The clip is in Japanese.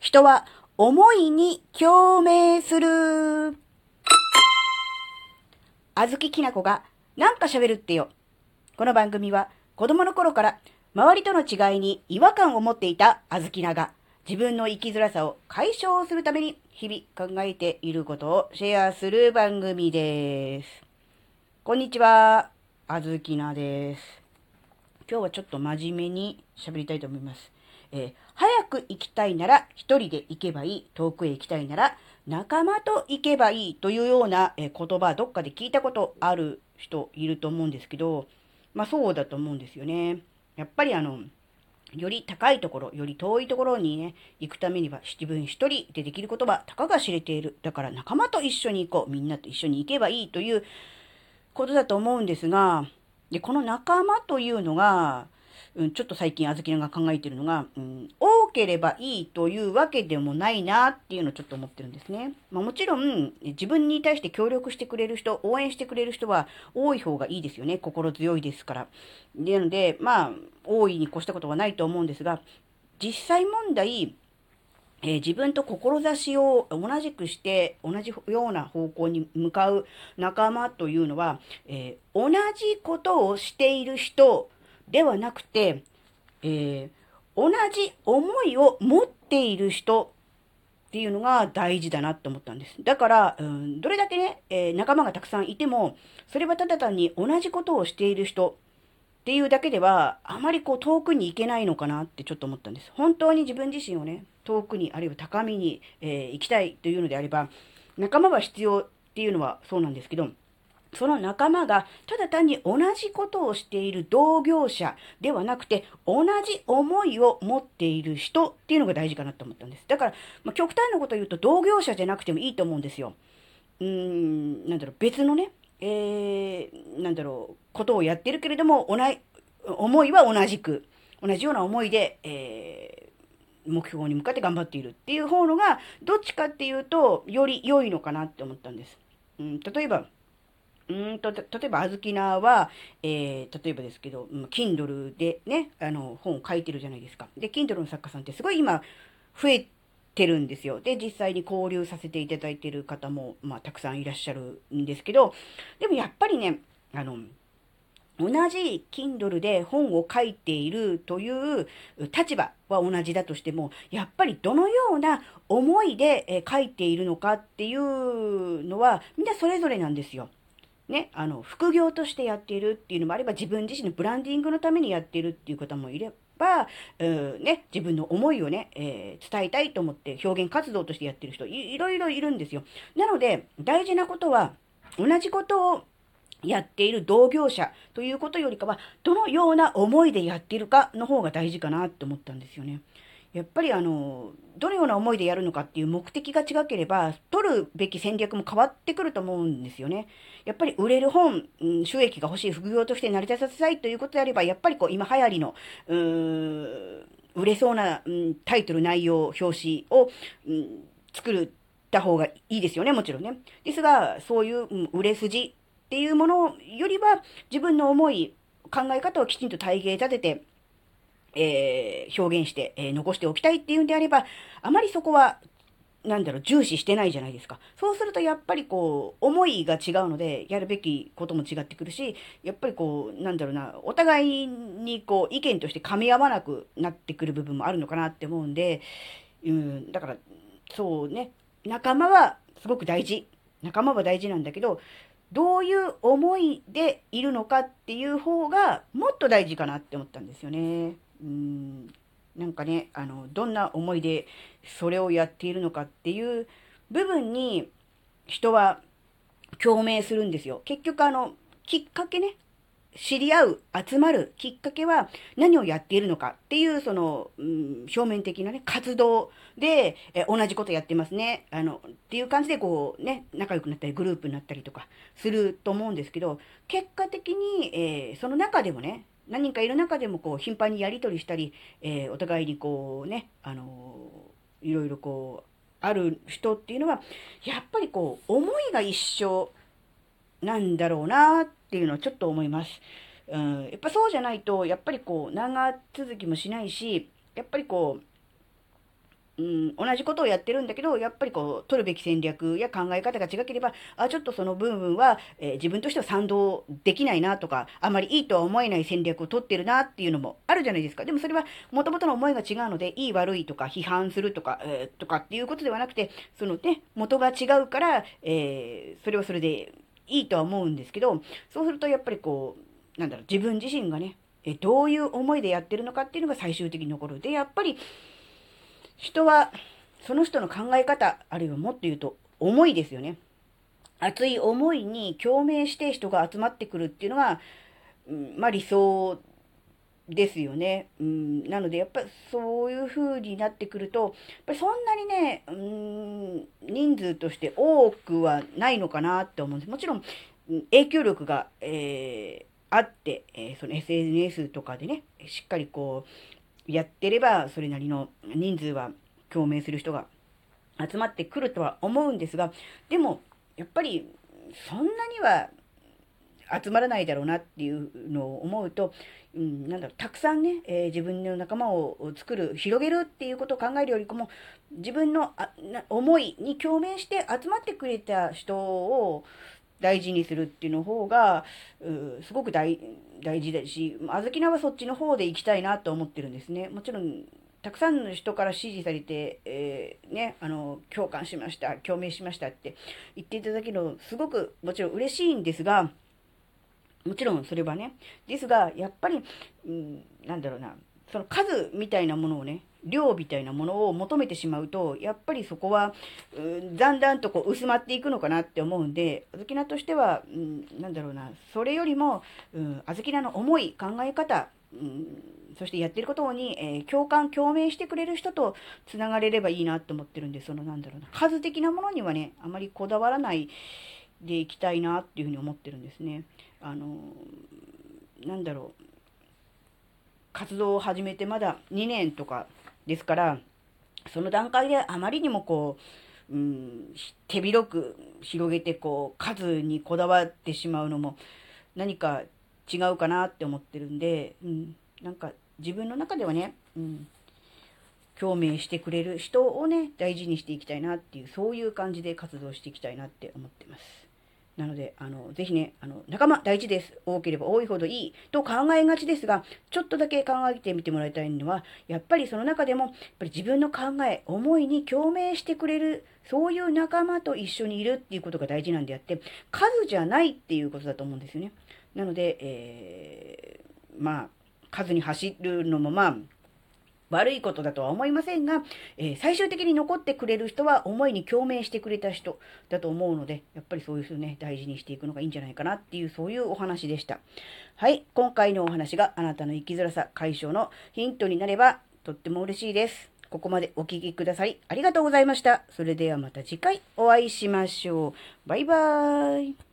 人は思いに共鳴する。あずききなこがなんか喋るってよ。この番組は子供の頃から周りとの違いに違和感を持っていたあずきなが自分の生きづらさを解消するために日々考えていることをシェアする番組です。こんにちは、あずきなです。今日はちょっと真面目に喋りたいと思います。えー、早く行きたいなら一人で行けばいい。遠くへ行きたいなら仲間と行けばいいというような、言葉どっかで聞いたことある人いると思うんですけど、まあそうだと思うんですよね。やっぱりあの、より高いところ、より遠いところにね、行くためには自分一人でできることはたかが知れている。だから仲間と一緒に行こう。みんなと一緒に行けばいいということだと思うんですが、で、この仲間というのが、うん、ちょっと最近あずきが考えてるのが、うん、多ければいいというわけでもないなっていうのをちょっと思ってるんですね。まあ、もちろん、自分に対して協力してくれる人、応援してくれる人は多い方がいいですよね。心強いですから。なので、まあ、大いに越したことはないと思うんですが、実際問題、えー、自分と志を同じくして同じような方向に向かう仲間というのは、えー、同じことをしている人ではなくて、えー、同じ思いを持っている人っていうのが大事だなと思ったんです。だから、うん、どれだけね、えー、仲間がたくさんいても、それはただ単に同じことをしている人っていうだけでは、あまりこう遠くに行けないのかなってちょっと思ったんです。本当に自分自身をね、遠くに、あるいは高みに、えー、行きたいというのであれば、仲間は必要っていうのはそうなんですけど、その仲間がただ単に同じことをしている同業者ではなくて、同じ思いを持っている人っていうのが大事かなと思ったんです。だから、まあ、極端なことを言うと同業者じゃなくてもいいと思うんですよ。うーん、なんだろう、別のね、えー、なんだろう、ことをやってるけれども、同じ、思いは同じく、同じような思いで、えー、目標に向かって頑張っているっていう方のが、どっちかっていうと、より良いのかなって思ったんです。うん、例えば、うんと、例えば、あずきなは、えー、例えばですけど、Kindle でね、あの、本を書いてるじゃないですか。で、Kindle の作家さんってすごい今、増えてるんですよ。で、実際に交流させていただいてる方も、まあ、たくさんいらっしゃるんですけど、でもやっぱりね、あの、同じ Kindle で本を書いているという立場は同じだとしても、やっぱりどのような思いで書いているのかっていうのは、みんなそれぞれなんですよ。ね、あの、副業としてやっているっていうのもあれば、自分自身のブランディングのためにやっているっていう方もいれば、うんね、自分の思いをね、えー、伝えたいと思って表現活動としてやってる人い、いろいろいるんですよ。なので、大事なことは、同じことをやっている同業者ということよりかは、どのような思いでやっているかの方が大事かなって思ったんですよね。やっぱりあの、どのような思いでやるのかっていう目的が違ければ、取るべき戦略も変わってくると思うんですよね。やっぱり売れる本、収益が欲しい副業として成り立たせたいということであれば、やっぱりこう今流行りの、うーん売れそうな、うん、タイトル、内容、表紙を、うん、作った方がいいですよね、もちろんね。ですが、そういう、うん、売れ筋っていうものよりは、自分の思い、考え方をきちんと体系立てて、えー、表現して、えー、残しておきたいっていうんであれば、あまりそこは、なんだろう、重視してないじゃないですか。そうするとやっぱりこう、思いが違うので、やるべきことも違ってくるし、やっぱりこう、なんだろうな、お互いにこう、意見として噛み合わなくなってくる部分もあるのかなって思うんで、うん、だから、そうね、仲間はすごく大事。仲間は大事なんだけど、どういう思いでいるのかっていう方がもっと大事かなって思ったんですよね。うん、なんかね、あの、どんな思いでそれをやっているのかっていう部分に人は共鳴するんですよ。結局あの、きっかけね、知り合う、集まるきっかけは何をやっているのかっていう、その、うん、表面的なね、活動で、え同じことやってますね。あの、っていう感じでこうね、仲良くなったりグループになったりとかすると思うんですけど、結果的に、えー、その中でもね、何人かいる中でもこう頻繁にやり取りしたり、えー、お互いにこうね、あのー、いろいろこう、ある人っていうのは、やっぱりこう、思いが一緒なんだろうなっていうのはちょっと思います。うん、やっぱそうじゃないと、やっぱりこう、長続きもしないし、やっぱりこう、うん、同じことをやってるんだけど、やっぱりこう、取るべき戦略や考え方が違ければ、あ、ちょっとその部分は、えー、自分としては賛同できないなとか、あまりいいとは思えない戦略を取ってるなっていうのもあるじゃないですか。でもそれは、元々の思いが違うので、いい悪いとか、批判するとか、えー、とかっていうことではなくて、そのね、元が違うから、えー、それはそれでいいとは思うんですけど、そうするとやっぱりこう、なんだろう、自分自身がね、えどういう思いでやってるのかっていうのが最終的に残る。で、やっぱり、人は、その人の考え方、あるいはもっと言うと、思いですよね。熱い思いに共鳴して人が集まってくるっていうのが、うん、まあ理想ですよね。うん、なので、やっぱそういう風になってくると、やっぱりそんなにね、うん、人数として多くはないのかなって思うんです。もちろん、影響力が、えー、あって、えー、その SNS とかでね、しっかりこう、やってれば、それなりの人数は共鳴する人が集まってくるとは思うんですが、でも、やっぱり、そんなには集まらないだろうなっていうのを思うと、うん、なんだろう、たくさんね、えー、自分の仲間を作る、広げるっていうことを考えるよりも、自分のあ思いに共鳴して集まってくれた人を大事にするっていうの方が、うすごく大事だし、あずきなはそっちの方で行きたいなと思ってるんですね。もちろん、たくさんの人から支持されて、えー、ね、あの、共感しました、共鳴しましたって言っていただけるの、すごくもちろん嬉しいんですが、もちろんそれはね、ですが、やっぱり、うん、なんだろうな、その数みたいなものをね、量みたいなものを求めてしまうと、やっぱりそこは、うん、だんだんとこう薄まっていくのかなって思うんで、あずきなとしては、うん、なんだろうな、それよりも、うん、あずきなの思い、考え方、うん、そしてやってることに、えー、共感、共鳴してくれる人と繋がれればいいなと思ってるんで、そのなんだろうな、数的なものにはね、あまりこだわらないでいきたいなっていうふうに思ってるんですね。あの、なんだろう、活動を始めてまだ2年とかですから、その段階であまりにもこう、うん、手広く広げてこう数にこだわってしまうのも何か違うかなって思ってるんで、うん、なんか自分の中ではね、うん、共鳴してくれる人をね、大事にしていきたいなっていう、そういう感じで活動していきたいなって思ってます。なので、あの、ぜひね、あの、仲間大事です。多ければ多いほどいいと考えがちですが、ちょっとだけ考えてみてもらいたいのは、やっぱりその中でも、やっぱり自分の考え、思いに共鳴してくれる、そういう仲間と一緒にいるっていうことが大事なんであって、数じゃないっていうことだと思うんですよね。なので、えー、まあ、数に走るのもまあ、悪いことだとは思いませんが、えー、最終的に残ってくれる人は思いに共鳴してくれた人だと思うので、やっぱりそういう人ね、大事にしていくのがいいんじゃないかなっていう、そういうお話でした。はい、今回のお話があなたの生きづらさ解消のヒントになれば、とっても嬉しいです。ここまでお聴きくださりありがとうございました。それではまた次回お会いしましょう。バイバーイ。